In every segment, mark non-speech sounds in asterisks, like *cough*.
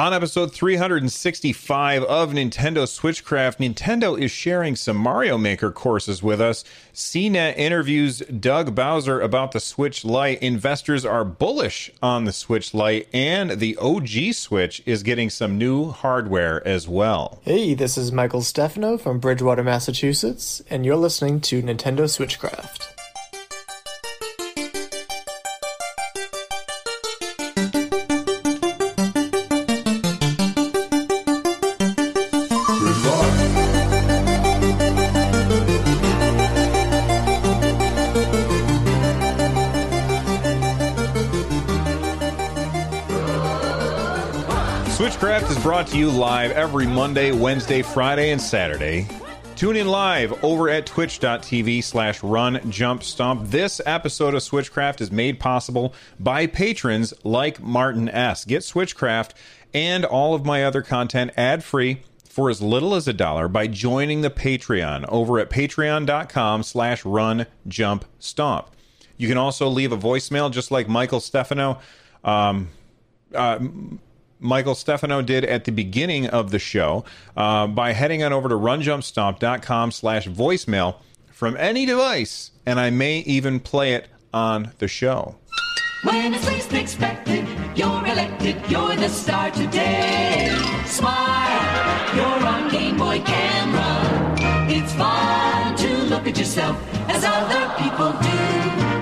On episode 365 of Nintendo Switchcraft, Nintendo is sharing some Mario Maker courses with us. CNET interviews Doug Bowser about the Switch Lite. Investors are bullish on the Switch Lite, and the OG Switch is getting some new hardware as well. Hey, this is Michael Stefano from Bridgewater, Massachusetts, and you're listening to Nintendo Switchcraft. You live every Monday, Wednesday, Friday, and Saturday. Tune in live over at twitch.tv slash run jump stomp. This episode of Switchcraft is made possible by patrons like Martin S. Get Switchcraft and all of my other content ad free for as little as a dollar by joining the Patreon over at patreon.com slash run jump stomp. You can also leave a voicemail just like Michael Stefano. Um, uh, Michael Stefano did at the beginning of the show uh, by heading on over to runjumpstomp.com slash voicemail from any device, and I may even play it on the show. When it's least expected, you're elected, you're the star today. Smile, you're on Game Boy camera. It's fun to look at yourself as other people do.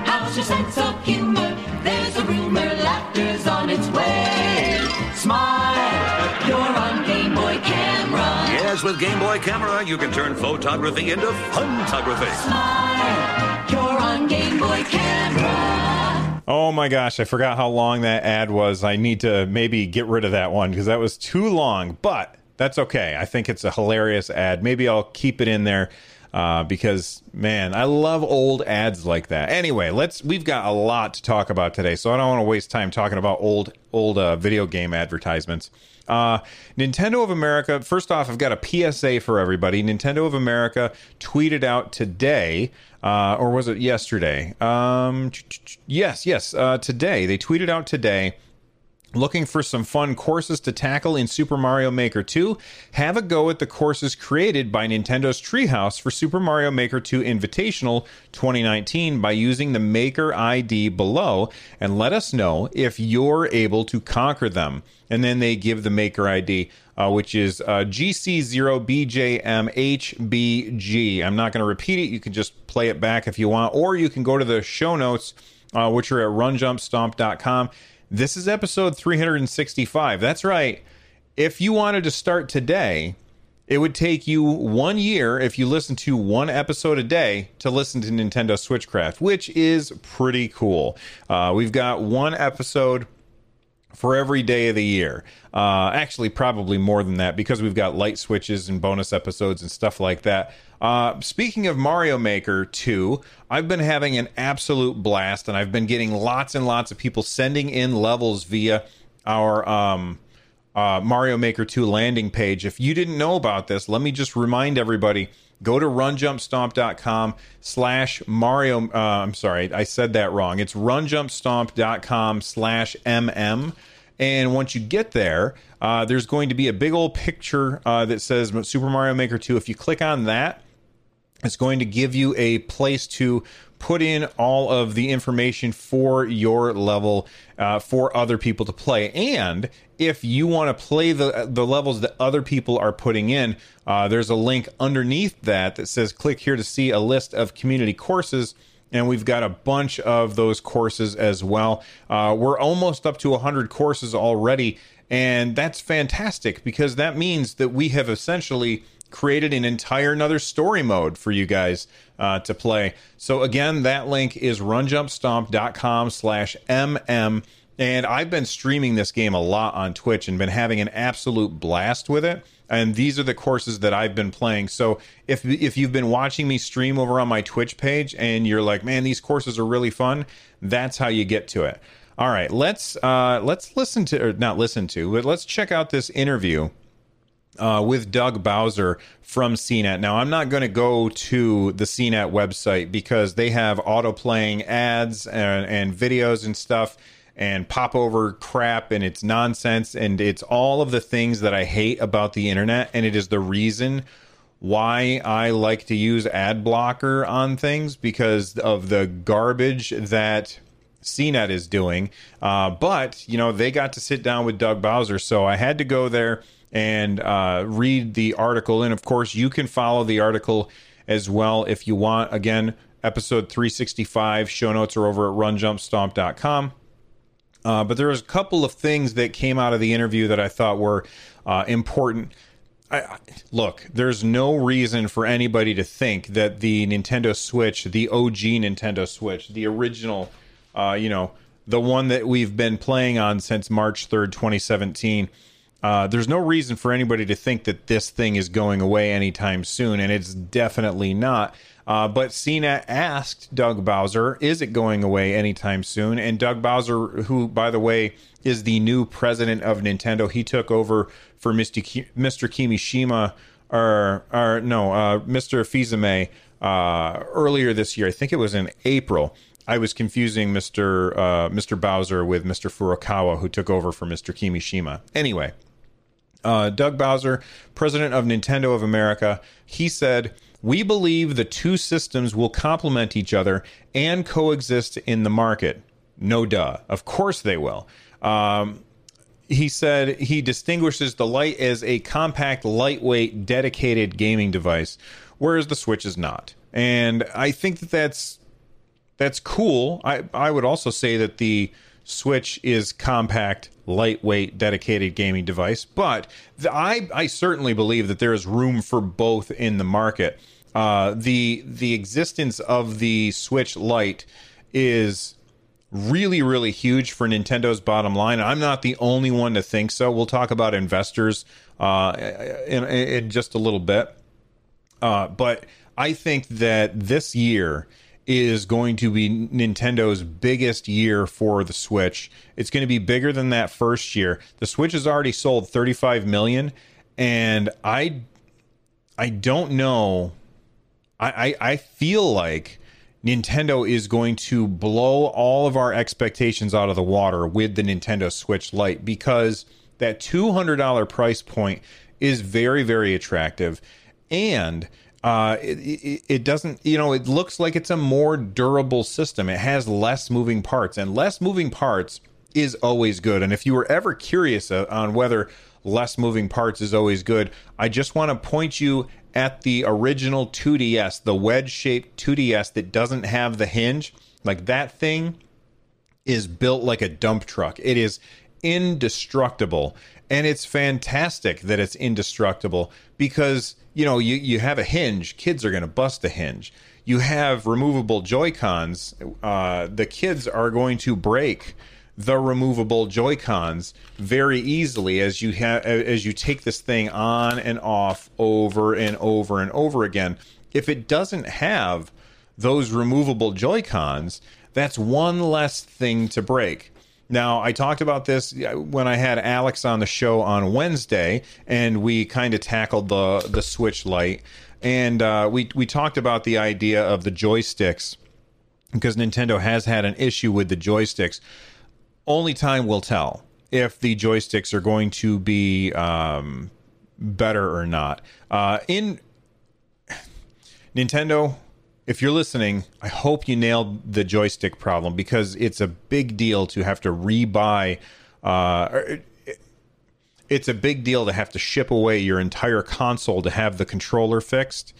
How's your sense of humor? There's a rumor, laughter's on its way. Smile, you're on Game Boy camera. Yes, with Game Boy Camera, you can turn photography into photography. Smile, you're on Game Boy camera. Oh my gosh, I forgot how long that ad was. I need to maybe get rid of that one because that was too long, but that's okay. I think it's a hilarious ad. Maybe I'll keep it in there uh, because man, I love old ads like that. Anyway, let's. We've got a lot to talk about today, so I don't want to waste time talking about old old uh, video game advertisements. Uh, Nintendo of America. First off, I've got a PSA for everybody. Nintendo of America tweeted out today, uh, or was it yesterday? Um, yes, yes, uh, today. They tweeted out today Looking for some fun courses to tackle in Super Mario Maker 2? Have a go at the courses created by Nintendo's Treehouse for Super Mario Maker 2 Invitational 2019 by using the Maker ID below and let us know if you're able to conquer them. And then they give the Maker ID, uh, which is uh, GC0BJMHBG. I'm not going to repeat it. You can just play it back if you want, or you can go to the show notes, uh, which are at runjumpstomp.com this is episode 365. That's right. If you wanted to start today, it would take you one year if you listen to one episode a day to listen to Nintendo Switchcraft, which is pretty cool. Uh, we've got one episode for every day of the year. Uh, actually, probably more than that because we've got light switches and bonus episodes and stuff like that. Uh, speaking of Mario Maker 2, I've been having an absolute blast, and I've been getting lots and lots of people sending in levels via our um, uh, Mario Maker 2 landing page. If you didn't know about this, let me just remind everybody go to runjumpstomp.com slash mario uh, i'm sorry i said that wrong. It's runjumpstomp.com slash mm and once you get there uh, there's going to be a big old picture uh, that says super mario maker 2 if you click on that it's going to give you a place to put in all of the information for your level uh, for other people to play. And if you want to play the the levels that other people are putting in, uh, there's a link underneath that that says click here to see a list of community courses. And we've got a bunch of those courses as well. Uh, we're almost up to 100 courses already. And that's fantastic because that means that we have essentially created an entire another story mode for you guys uh, to play. So again, that link is runjumpstomp.com slash mm. And I've been streaming this game a lot on Twitch and been having an absolute blast with it. And these are the courses that I've been playing. So if if you've been watching me stream over on my Twitch page and you're like, man, these courses are really fun, that's how you get to it. All right, let's uh, let's listen to or not listen to, but let's check out this interview uh, with Doug Bowser from CNET. Now, I'm not going to go to the CNET website because they have auto playing ads and, and videos and stuff. and pop over crap and it's nonsense and it's all of the things that I hate about the internet and it is the reason why I like to use ad blocker on things because of the garbage that CNET is doing. Uh, but, you know, they got to sit down with Doug Bowser. So I had to go there and uh, read the article. And of course, you can follow the article as well if you want. Again, episode 365 show notes are over at runjumpstomp.com. Uh, but there was a couple of things that came out of the interview that I thought were uh, important. I, look, there's no reason for anybody to think that the Nintendo Switch, the OG Nintendo Switch, the original, uh, you know, the one that we've been playing on since March 3rd, 2017, uh, there's no reason for anybody to think that this thing is going away anytime soon, and it's definitely not. Uh, but CNET asked Doug Bowser, is it going away anytime soon? And Doug Bowser, who, by the way, is the new president of Nintendo, he took over for Mr. Ki- Mr. Kimishima, or, or no, uh, Mr. Fils-Aimé uh, earlier this year. I think it was in April. I was confusing Mr. Uh, Mr. Bowser with Mr. Furukawa, who took over for Mr. Kimishima. Anyway, uh, Doug Bowser, president of Nintendo of America, he said, We believe the two systems will complement each other and coexist in the market. No duh. Of course they will. Um, he said he distinguishes the Lite as a compact, lightweight, dedicated gaming device, whereas the Switch is not. And I think that that's that's cool. I I would also say that the Switch is compact, lightweight, dedicated gaming device, but the, I I certainly believe that there is room for both in the market. Uh, the the existence of the Switch Lite is really really huge for Nintendo's bottom line. I'm not the only one to think so. We'll talk about investors uh, in, in just a little bit, uh, but I think that this year is going to be Nintendo's biggest year for the Switch. It's going to be bigger than that first year. The Switch has already sold 35 million, and I I don't know. I, I, I feel like Nintendo is going to blow all of our expectations out of the water with the Nintendo Switch Lite because that $200 price point is very, very attractive. And uh, it, it, it, doesn't, you know, it looks like it's a more durable system. It has less moving parts, and less moving parts is always good. And if you were ever curious uh, on whether less moving parts is always good, I just want to point you at the original 2DS, the wedge shaped 2DS that doesn't have the hinge. Like that thing is built like a dump truck. It is indestructible. And it's fantastic that it's indestructible because, you know, you, you have a hinge, kids are going to bust the hinge. You have removable Joy Cons, uh, the kids are going to break the removable Joy Cons very easily as you have as you take this thing on and off over and over and over again. If it doesn't have those removable Joy Cons, that's one less thing to break. Now, I talked about this when I had Alex on the show on Wednesday, and we kind of tackled the the Switch Lite, and uh, we we talked about the idea of the joysticks because Nintendo has had an issue with the joysticks. Only time will tell if the joysticks are going to be um, better or not. Uh, in *sighs* Nintendo, if you're listening, I hope you nailed the joystick problem because it's a big deal to have to rebuy. Uh, it's a big deal to have to ship away your entire console to have the controller fixed,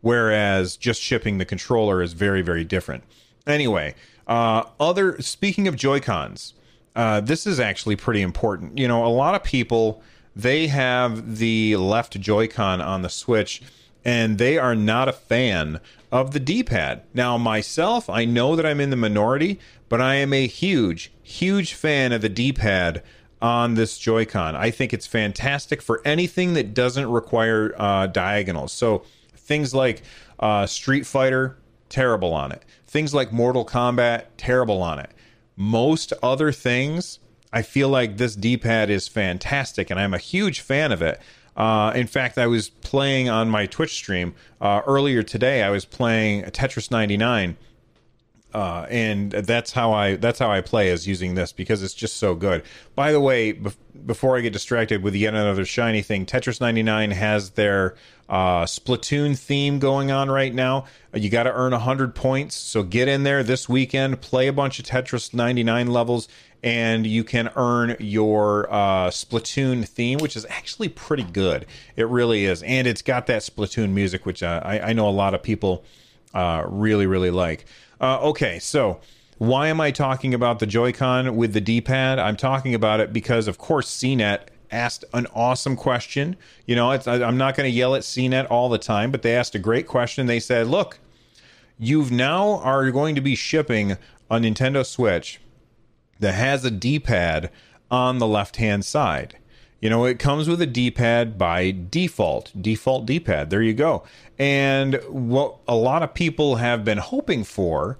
whereas just shipping the controller is very, very different. Anyway, uh, other speaking of Joy Cons, uh, this is actually pretty important. You know, a lot of people they have the left Joy-Con on the Switch, and they are not a fan of the D-pad. Now, myself, I know that I'm in the minority, but I am a huge, huge fan of the D-pad on this Joy-Con. I think it's fantastic for anything that doesn't require uh, diagonals. So things like uh, Street Fighter, terrible on it. Things like Mortal Kombat, terrible on it. Most other things, I feel like this D-pad is fantastic, and I'm a huge fan of it. Uh, in fact, I was playing on my Twitch stream uh, earlier today. I was playing Tetris 99, uh, and that's how I that's how I play is using this because it's just so good. By the way, bef- before I get distracted with yet another shiny thing, Tetris 99 has their uh, Splatoon theme going on right now. You got to earn 100 points, so get in there this weekend, play a bunch of Tetris 99 levels, and you can earn your uh, Splatoon theme, which is actually pretty good. It really is, and it's got that Splatoon music, which uh, I, I know a lot of people uh, really really like. Uh, okay, so why am I talking about the Joy-Con with the D-pad? I'm talking about it because, of course, CNET asked an awesome question. You know, I, I'm not going to yell at CNET all the time, but they asked a great question. They said, "Look, you've now are going to be shipping a Nintendo Switch that has a D-pad on the left-hand side." You know, it comes with a D pad by default, default D pad. There you go. And what a lot of people have been hoping for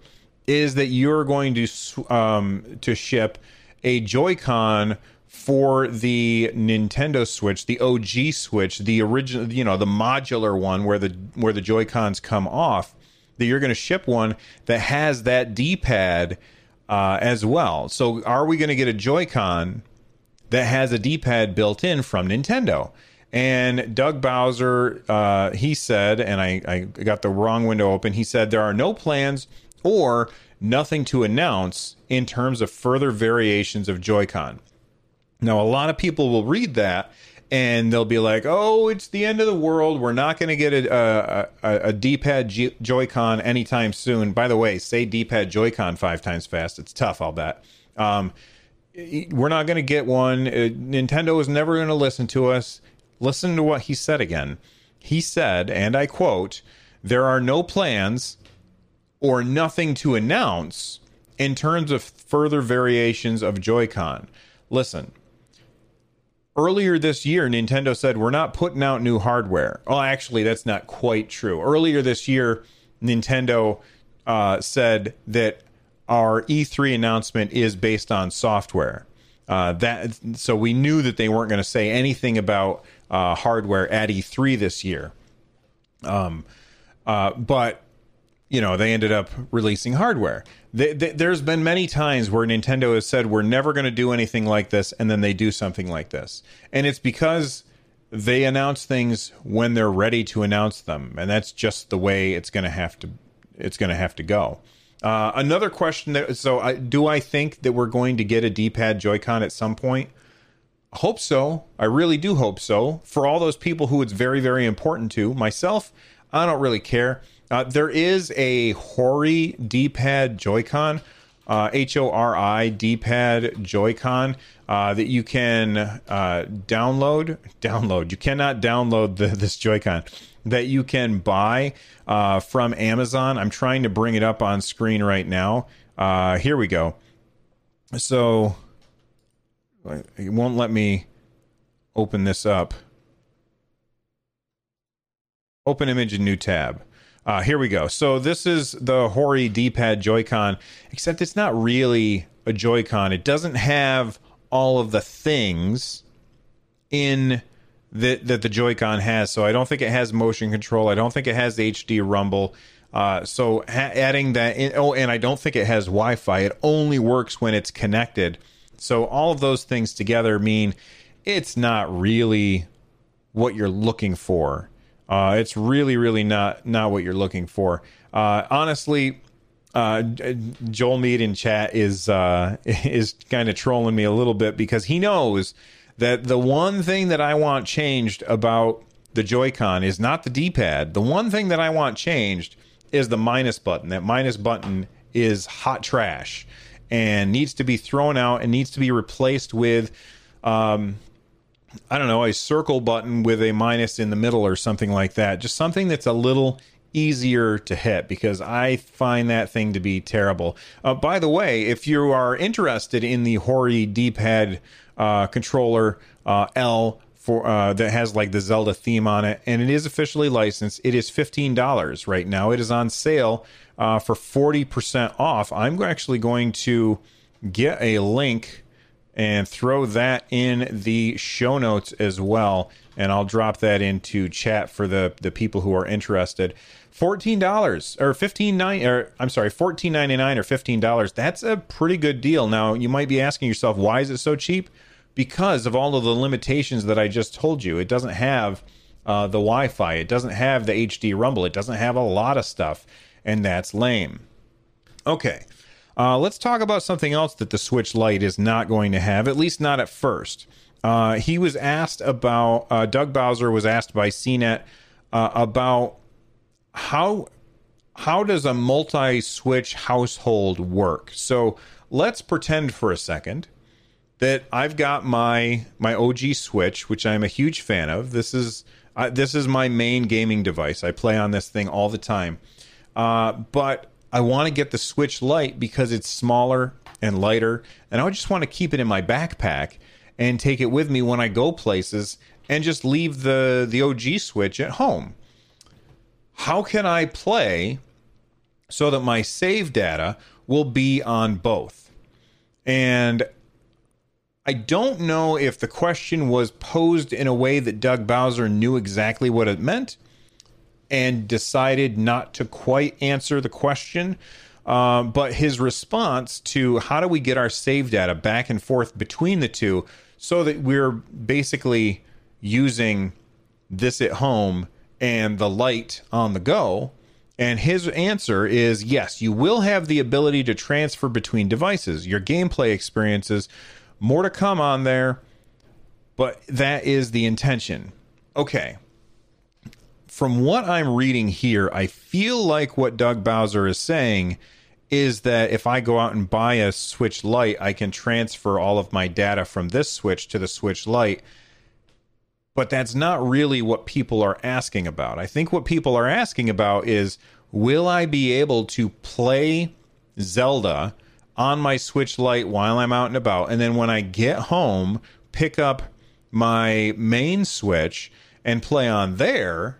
is that you're going to um, to ship a Joy-Con for the Nintendo Switch, the OG Switch, the original, you know, the modular one where the where the Joy-Cons come off. That you're going to ship one that has that D-pad uh, as well. So, are we going to get a Joy-Con? That has a D-pad built in from Nintendo. And Doug Bowser, uh, he said, and I, I got the wrong window open. He said there are no plans or nothing to announce in terms of further variations of Joy-Con. Now, a lot of people will read that and they'll be like, "Oh, it's the end of the world. We're not going to get a, a, a, D-pad G- Joy-Con anytime soon." By the way, say D-pad Joy-Con five times fast. It's tough. I'll bet. Um, we're not going to get one. Uh, Nintendo is never going to listen to us. Listen to what he said again. He said, and I quote, there are no plans or nothing to announce in terms of further variations of Joy-Con. Listen, earlier this year, Nintendo said, we're not putting out new hardware. Oh, actually, that's not quite true. Earlier this year, Nintendo uh, said that our E3 announcement is based on software. Uh, that so we knew that they weren't going to say anything about uh, hardware at E3 this year. Um, uh, but you know they ended up releasing hardware. They, they, there's been many times where Nintendo has said we're never going to do anything like this, and then they do something like this, and it's because they announce things when they're ready to announce them, and that's just the way it's going to have to it's going to have to go. Uh, another question that so I, do I think that we're going to get a D-pad Joy-Con at some point? Hope so. I really do hope so. For all those people who it's very very important to, myself, I don't really care. Uh, there is a Hori D-pad Joy-Con, uh, H O R I D-pad Joy-Con uh, that you can uh, download. *laughs* Download. You cannot download the, this Joy-Con that you can buy uh, from Amazon. I'm trying to bring it up on screen right now. Uh, here we go. So it won't let me open this up. Open image in new tab. Uh, here we go. So this is the Hori D-pad Joy-Con, except it's not really a Joy-Con. It doesn't have all of the things in that that the Joy-Con has. So I don't think it has motion control. I don't think it has HD rumble. Uh, so ha- adding that in, oh, and I don't think it has Wi-Fi. It only works when it's connected. So all of those things together mean it's not really what you're looking for. Uh, it's really, really not not what you're looking for. Uh, honestly, uh, Joel Mead in chat is uh, *laughs* is kind of trolling me a little bit because he knows that the one thing that I want changed about the Joy-Con is not the D-pad. The one thing that I want changed is the minus button. That minus button is hot trash and needs to be thrown out and needs to be replaced with um, I don't know, a circle button with a minus in the middle or something like that. Just something that's a little easier to hit because I find that thing to be terrible. Uh, by the way, if you are interested in the Hori D-pad uh, controller uh, L for uh, that has like the Zelda theme on it, and it is officially licensed. It is fifteen dollars right now. It is on sale uh, for forty percent off. I'm actually going to get a link and throw that in the show notes as well. And I'll drop that into chat for the, the people who are interested. Fourteen dollars or fifteen nine or I'm sorry, fourteen ninety nine or fifteen dollars. That's a pretty good deal. Now you might be asking yourself, why is it so cheap? Because of all of the limitations that I just told you. It doesn't have uh, the Wi-Fi. It doesn't have the HD Rumble. It doesn't have a lot of stuff, and that's lame. Okay, uh, let's talk about something else that the Switch Lite is not going to have, at least not at first. Uh, he was asked about, uh, Doug Bowser was asked by CNET uh, about how how does a multi-switch household work? So let's pretend for a second that I've got my my OG Switch, which I'm a huge fan of. This is uh, this is my main gaming device. I play on this thing all the time. Uh, but I want to get the Switch Lite because it's smaller and lighter, and I just want to keep it in my backpack and take it with me when I go places, and just leave the the OG Switch at home. How can I play so that my save data will be on both? And I don't know if the question was posed in a way that Doug Bowser knew exactly what it meant and decided not to quite answer the question. Uh, but his response to how do we get our save data back and forth between the two so that we're basically using this at home and the light on the go. And his answer is yes, you will have the ability to transfer between devices. Your gameplay experiences, more to come on there, but that is the intention. Okay. From what I'm reading here, I feel like what Doug Bowser is saying is that if I go out and buy a Switch Lite, I can transfer all of my data from this Switch to the Switch Lite but that's not really what people are asking about. I think what people are asking about is will I be able to play Zelda on my Switch Lite while I'm out and about? And then when I get home, pick up my main Switch and play on there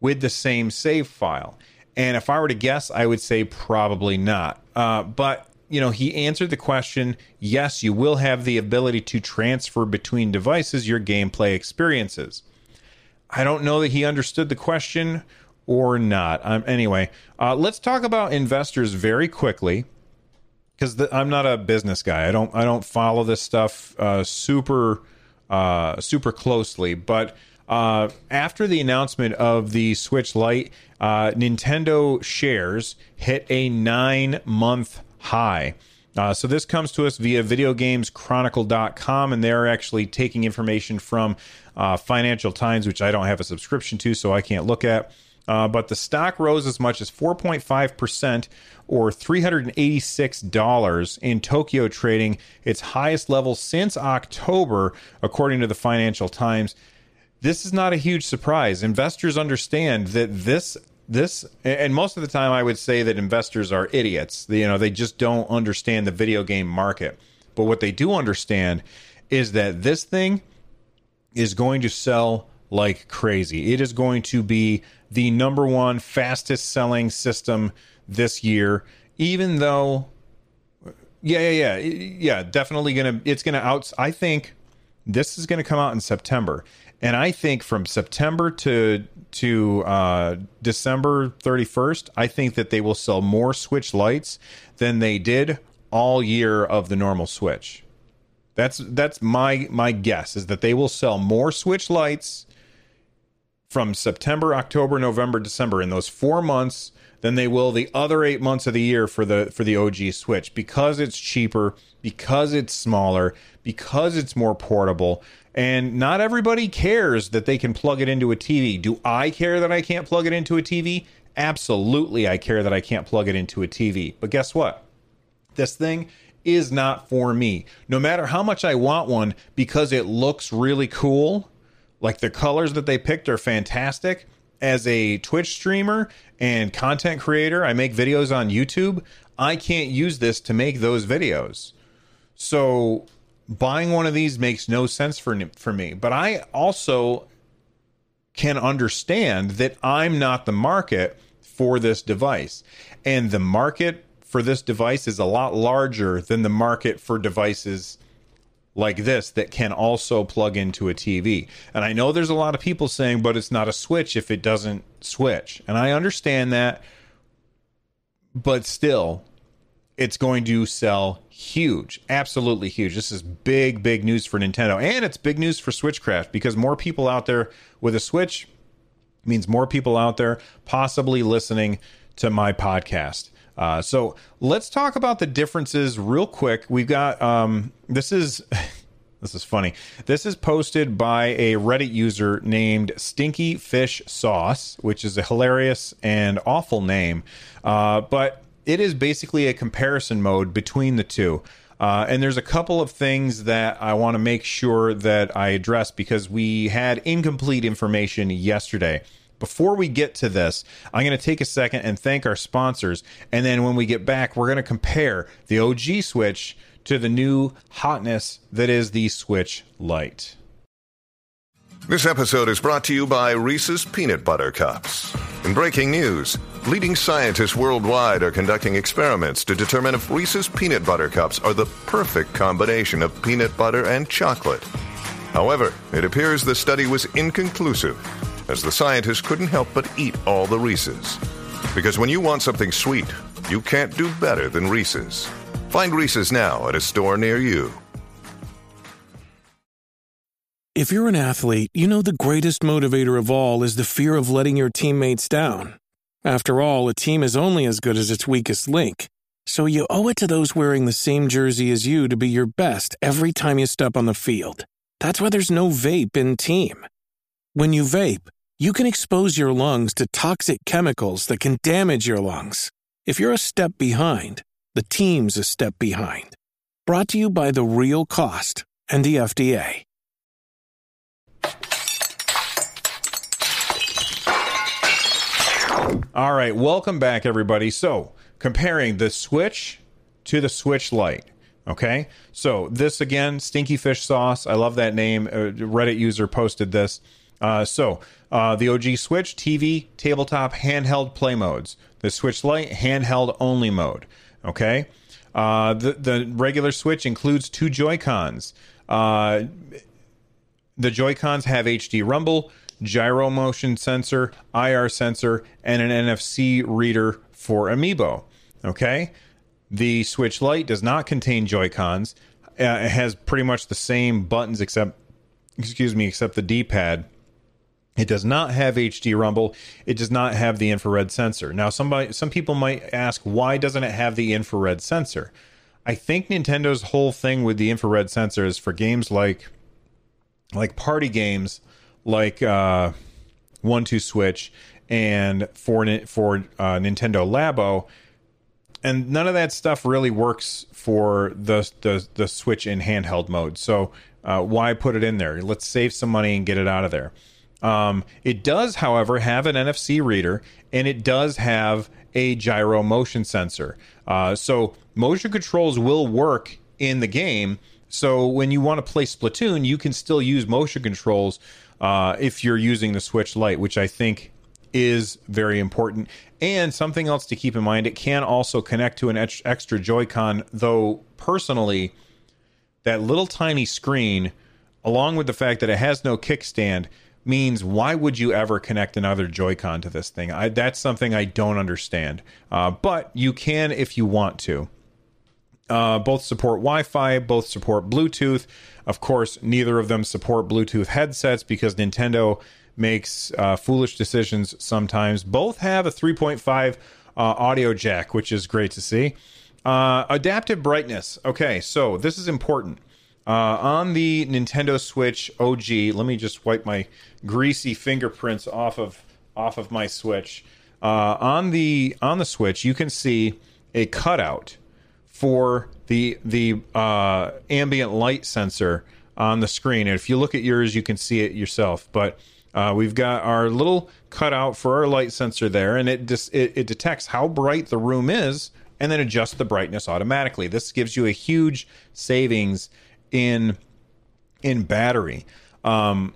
with the same save file. And if I were to guess, I would say probably not. Uh, but you know, he answered the question yes, you will have the ability to transfer between devices your gameplay experiences. I don't know that he understood the question or not. Um, anyway, uh, let's talk about investors very quickly because I'm not a business guy. I don't I don't follow this stuff uh, super uh, super closely. But uh, after the announcement of the Switch Lite, uh, Nintendo shares hit a nine month high. Uh, so this comes to us via videogameschronicle.com, and they're actually taking information from uh, Financial Times, which I don't have a subscription to, so I can't look at. Uh, but the stock rose as much as 4.5% or $386 in Tokyo trading, its highest level since October, according to the Financial Times. This is not a huge surprise. Investors understand that this this and most of the time i would say that investors are idiots. You know they just don't understand the video game market. But what they do understand is that this thing is going to sell like crazy. It is going to be the number one fastest selling system this year even though yeah yeah yeah yeah definitely gonna it's gonna out i think this is gonna come out in september and I think from September to to uh, December 31st, I think that they will sell more Switch Lites than they did all year of the normal Switch. That's that's my my guess is that they will sell more Switch Lites from September, October, November, December in those 4 months than they will the other 8 months of the year for the for the OG Switch because it's cheaper, because it's smaller, because it's more portable and not everybody cares that they can plug it into a TV. Do I care that I can't plug it into a TV? Absolutely, I care that I can't plug it into a TV. But guess what? This thing is not for me. No matter how much I want one because it looks really cool, like the colors that they picked are fantastic. As a Twitch streamer and content creator, I make videos on YouTube. I can't use this to make those videos. So buying one of these makes no sense for for me. But I also can understand that I'm not the market for this device. And the market for this device is a lot larger than the market for devices like this that can also plug into a TV. And I know there's a lot of people saying, but it's not a switch if it doesn't switch. And I understand that, but still, it's going to sell huge, absolutely huge. This is big, big news for Nintendo, and it's big news for Switchcraft because more people out there with a Switch means more people out there possibly listening to my podcast. Uh, so let's talk about the differences real quick. We've got um, this is *laughs* this is funny. This is posted by a Reddit user named Stinky Fish Sauce, which is a hilarious and awful name, uh, but it is basically a comparison mode between the two. Uh, and there's a couple of things that I want to make sure that I address because we had incomplete information yesterday. Before we get to this, I'm going to take a second and thank our sponsors. And then when we get back, we're going to compare the OG Switch to the new hotness that is the Switch Lite. This episode is brought to you by Reese's Peanut Butter Cups. In breaking news, leading scientists worldwide are conducting experiments to determine if Reese's Peanut Butter Cups are the perfect combination of peanut butter and chocolate. However, it appears the study was inconclusive, as the scientists couldn't help but eat all the Reese's. Because when you want something sweet, you can't do better than Reese's. Find Reese's now at a store near you. If you're an athlete, you know the greatest motivator of all is the fear of letting your teammates down. After all, a team is only as good as its weakest link. So you owe it to those wearing the same jersey as you to be your best every time you step on the field. That's why there's no vape in team. When you vape, you can expose your lungs to toxic chemicals that can damage your lungs. If you're a step behind, the team's a step behind. Brought to you by The Real Cost and the FDA. All right, welcome back, everybody. So, comparing the Switch to the Switch Lite. Okay, so this again, Stinky Fish Sauce. I love that name. A Reddit user posted this. Uh, so, uh, the OG Switch, TV, tabletop, handheld play modes. The Switch Lite, handheld only mode. Okay, uh, the the regular Switch includes two Joy Cons. Uh, the Joy Cons have HD rumble, gyro motion sensor, IR sensor, and an NFC reader for Amiibo. Okay, the Switch Lite does not contain Joy Cons. Uh, it has pretty much the same buttons except, excuse me, except the D pad. It does not have HD rumble. It does not have the infrared sensor. Now, somebody, some people might ask, why doesn't it have the infrared sensor? I think Nintendo's whole thing with the infrared sensor is for games like, like party games, like uh, One Two Switch, and for for uh, Nintendo Labo, and none of that stuff really works for the the, the Switch in handheld mode. So uh, why put it in there? Let's save some money and get it out of there. Um, it does, however, have an NFC reader, and it does have a gyro motion sensor. Uh, so motion controls will work in the game. So when you want to play Splatoon, you can still use motion controls uh, if you're using the Switch Lite, which I think is very important. And something else to keep in mind, it can also connect to an ex- extra Joy-Con, though personally, that little tiny screen, along with the fact that it has no kickstand, means why would you ever connect another Joy-Con to this thing? I, that's something I don't understand. Uh, but you can if you want to. Uh, both support Wi-Fi, both support Bluetooth. Of course, neither of them support Bluetooth headsets because Nintendo makes uh, foolish decisions sometimes. Both have a 3.5 uh, audio jack, which is great to see. Uh, adaptive brightness. Okay, so this is important. Uh, on the Nintendo Switch OG, let me just wipe my greasy fingerprints off of off of my Switch. Uh, on the on the Switch, you can see a cutout for the the uh, ambient light sensor on the screen. And if you look at yours, you can see it yourself. But uh, we've got our little cutout for our light sensor there, and it, dis- it it detects how bright the room is, and then adjusts the brightness automatically. This gives you a huge savings in in battery. Um,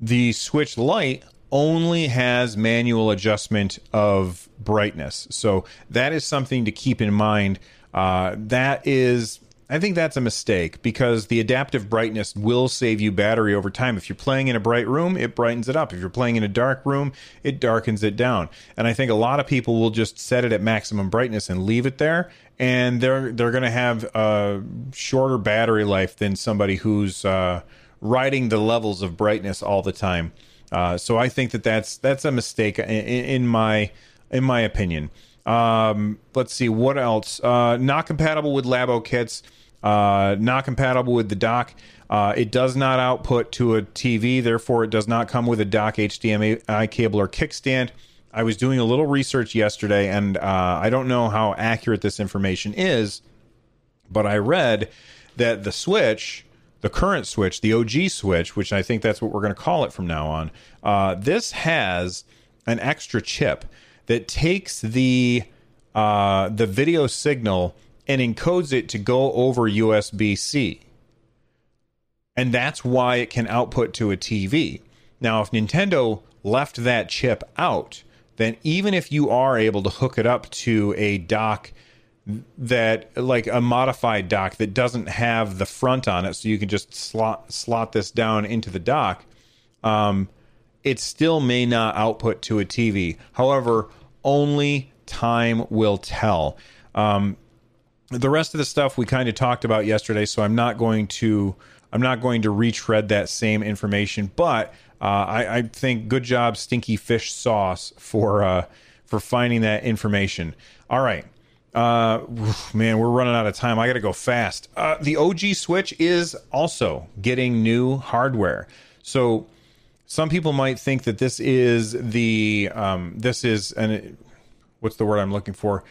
the Switch Lite only has manual adjustment of brightness, so that is something to keep in mind. Uh, that is I think that's a mistake because the adaptive brightness will save you battery over time. If you're playing in a bright room, it brightens it up. If you're playing in a dark room, it darkens it down. And I think a lot of people will just set it at maximum brightness and leave it there, and they're they're going to have a shorter battery life than somebody who's uh, riding the levels of brightness all the time. Uh, so I think that that's that's a mistake in, in my in my opinion. Um, let's see what else. Uh, not compatible with Labo kits. Uh, not compatible with the dock. Uh, it does not output to a TV, therefore it does not come with a dock HDMI cable or kickstand. I was doing a little research yesterday, and uh, I don't know how accurate this information is, but I read that the Switch, the current Switch, the OG Switch, which I think that's what we're going to call it from now on, uh, this has an extra chip that takes the uh, the video signal and encodes it to go over USB C. And that's why it can output to a TV. Now, if Nintendo left that chip out, then even if you are able to hook it up to a dock that like a modified dock that doesn't have the front on it so you can just slot slot this down into the dock um, it still may not output to a TV however only time will tell um, the rest of the stuff we kind of talked about yesterday, so I'm not going to I'm not going to retread that same information. But uh, I, I, think good job, Stinky Fish Sauce, for uh, for finding that information. All right. Uh, man, we're running out of time. I got to go fast. Uh, the OG Switch is also getting new hardware. So some people might think that this is the um, this is an what's the word I'm looking for?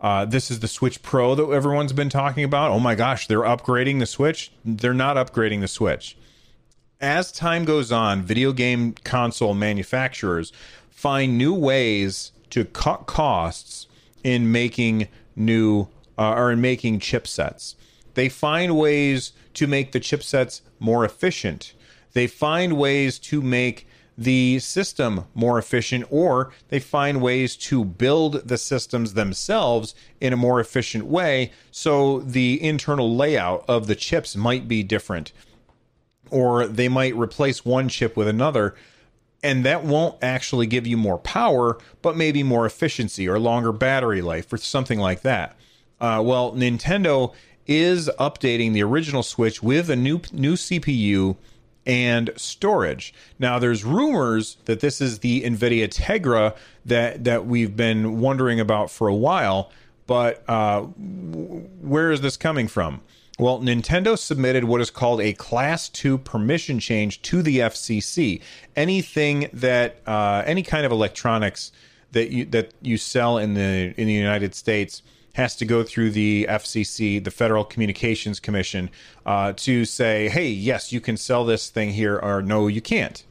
Uh, this is the Switch Pro that everyone's been talking about. Oh my gosh, they're upgrading the Switch. They're not upgrading the Switch. As time goes on, video game console manufacturers find new ways to cut costs in making new uh, or in making chipsets. They find ways to make the chipsets more efficient. They find ways to make the system more efficient, or they find ways to build the systems themselves in a more efficient way. So the internal layout of the chips might be different, or they might replace one chip with another. And that won't actually give you more power, but maybe more efficiency or longer battery life or something like that. Uh, well, Nintendo is updating the original Switch with a new new CPU and storage. Now, there's rumors that this is the NVIDIA Tegra that that we've been wondering about for a while, but uh, where is this coming from? Well, Nintendo submitted what is called a Class 2 permission change to the FCC. Anything that, uh, any kind of electronics that you that you sell in the in the United States has to go through the FCC, the Federal Communications Commission, uh, to say, hey, yes, you can sell this thing here, or no, you can't.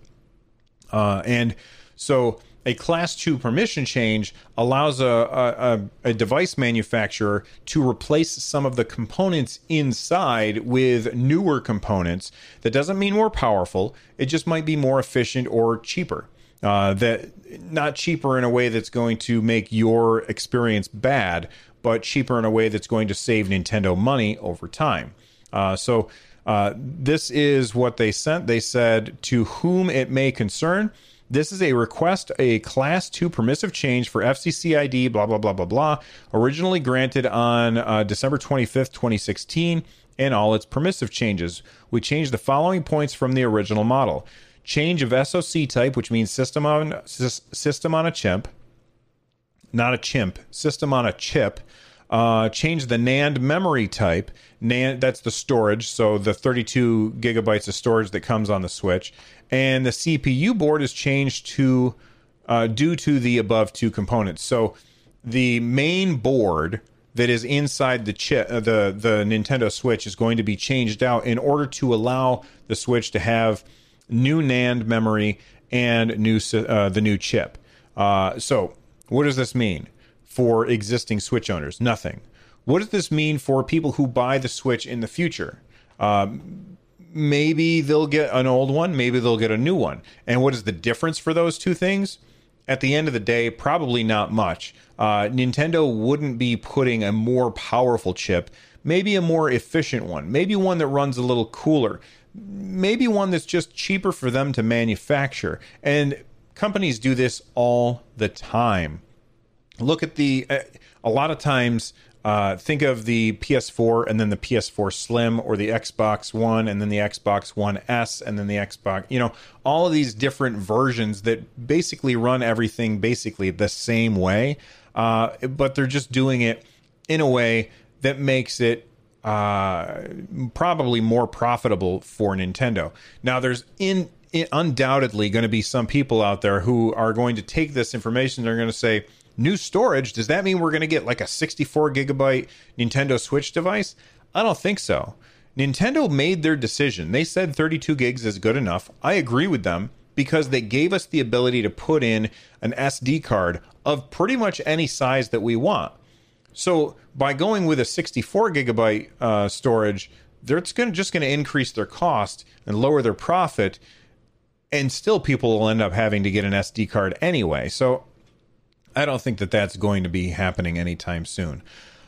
Uh, and so a class two permission change allows a, a, a, device manufacturer to replace some of the components inside with newer components. That doesn't mean more powerful, it just might be more efficient or cheaper. Uh, that not cheaper in a way that's going to make your experience bad, but cheaper in a way that's going to save Nintendo money over time. Uh, so uh, this is what they sent. They said, to whom it may concern. This is a request, a class two permissive change for FCC ID, blah, blah, blah, blah, blah, originally granted on uh, December 25th, 2016, and all its permissive changes. We changed the following points from the original model change of SOC type, which means system on, system on a chip, not a chimp, system on a chip. Uh, change the NAND memory type. NAND, that's the storage, so the 32 gigabytes of storage that comes on the Switch. And the CPU board is changed to uh, due to the above two components. So the main board that is inside the chip, uh, the the Nintendo Switch, is going to be changed out in order to allow the Switch to have new NAND memory and new uh, the new chip. Uh, so what does this mean for existing Switch owners? Nothing. What does this mean for people who buy the Switch in the future? Um, maybe they'll get an old one, maybe they'll get a new one. And what is the difference for those two things? At the end of the day, probably not much. Uh, Nintendo wouldn't be putting a more powerful chip maybe a more efficient one, maybe one that runs a little cooler, maybe one that's just cheaper for them to manufacture. And companies do this all the time. Look at the, uh, a lot of times, uh, think of the PS4 and then the PS4 Slim or the Xbox One and then the Xbox One S and then the Xbox, you know, all of these different versions that basically run everything basically the same way, uh, but they're just doing it in a way that makes it uh, probably more profitable for Nintendo. Now, there's in, in undoubtedly going to be some people out there who are going to take this information. They're going to say, new storage, does that mean we're going to get like a 64 gigabyte Nintendo Switch device? I don't think so. Nintendo made their decision. They said 32 gigs is good enough. I agree with them because they gave us the ability to put in an SD card of pretty much any size that we want. So by going with a 64 gigabyte uh, storage, they're going just going to increase their cost and lower their profit, and still people will end up having to get an SD card anyway. So I don't think that that's going to be happening anytime soon.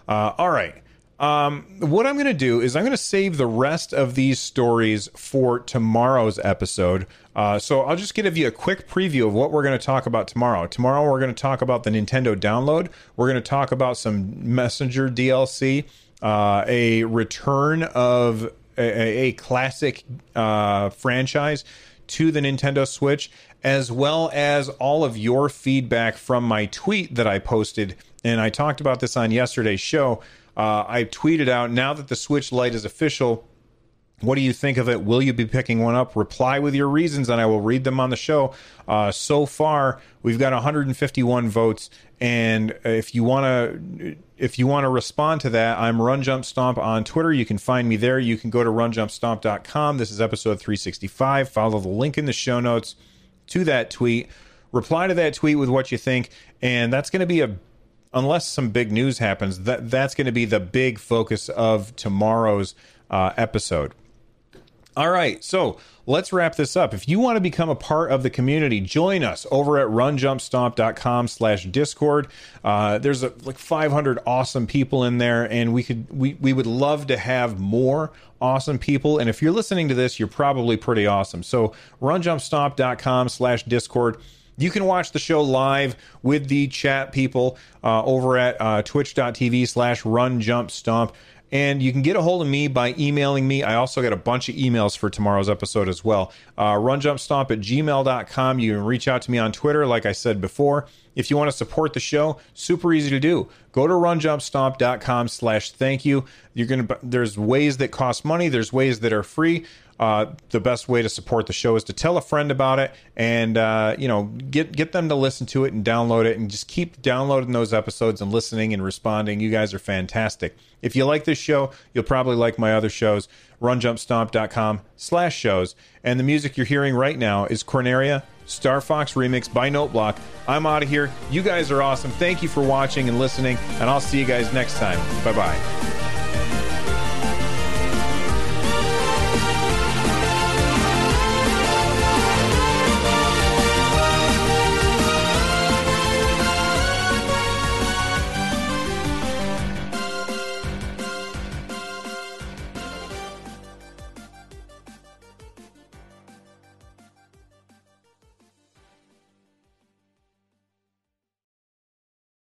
Uh, all right. Um, what I'm going to do is I'm going to save the rest of these stories for tomorrow's episode. Uh, so I'll just give you a quick preview of what we're going to talk about tomorrow. Tomorrow we're going to talk about the Nintendo download. We're going to talk about some Messenger DLC, uh, a return of a, a classic uh, franchise to the Nintendo Switch, as well as all of your feedback from my tweet that I posted. And I talked about this on yesterday's show. Uh, I tweeted out now that the Switch Lite is official. What do you think of it? Will you be picking one up? Reply with your reasons, and I will read them on the show. Uh, so far, we've got 151 votes, and if you want to, if you want to respond to that, I'm Run Jump Stomp on Twitter. You can find me there. You can go to runjumpstomp.com. This is episode 365. Follow the link in the show notes to that tweet. Reply to that tweet with what you think, and that's going to be a unless some big news happens, that that's going to be the big focus of tomorrow's uh, episode. All right, so let's wrap this up. If you want to become a part of the community, join us over at runjumpstomp.com slash discord. Uh, there's a, like 500 awesome people in there, and we could we, we would love to have more awesome people. And if you're listening to this, you're probably pretty awesome. So runjumpstomp.com slash discord. You can watch the show live with the chat people uh, over at uh, twitch.tv slash run jump stomp. And you can get a hold of me by emailing me. I also got a bunch of emails for tomorrow's episode as well. Uh, runjumpstomp at gmail.com. You can reach out to me on Twitter, like I said before. If you want to support the show, super easy to do. Go to runjumpstomp.com slash thank you. You're gonna there's ways that cost money, there's ways that are free uh, the best way to support the show is to tell a friend about it and uh, you know get get them to listen to it and download it and just keep downloading those episodes and listening and responding. You guys are fantastic. If you like this show, you'll probably like my other shows. RunJumpStomp.com slash shows. And the music you're hearing right now is Corneria Star Fox remix by Noteblock. I'm out of here. You guys are awesome. Thank you for watching and listening, and I'll see you guys next time. Bye bye.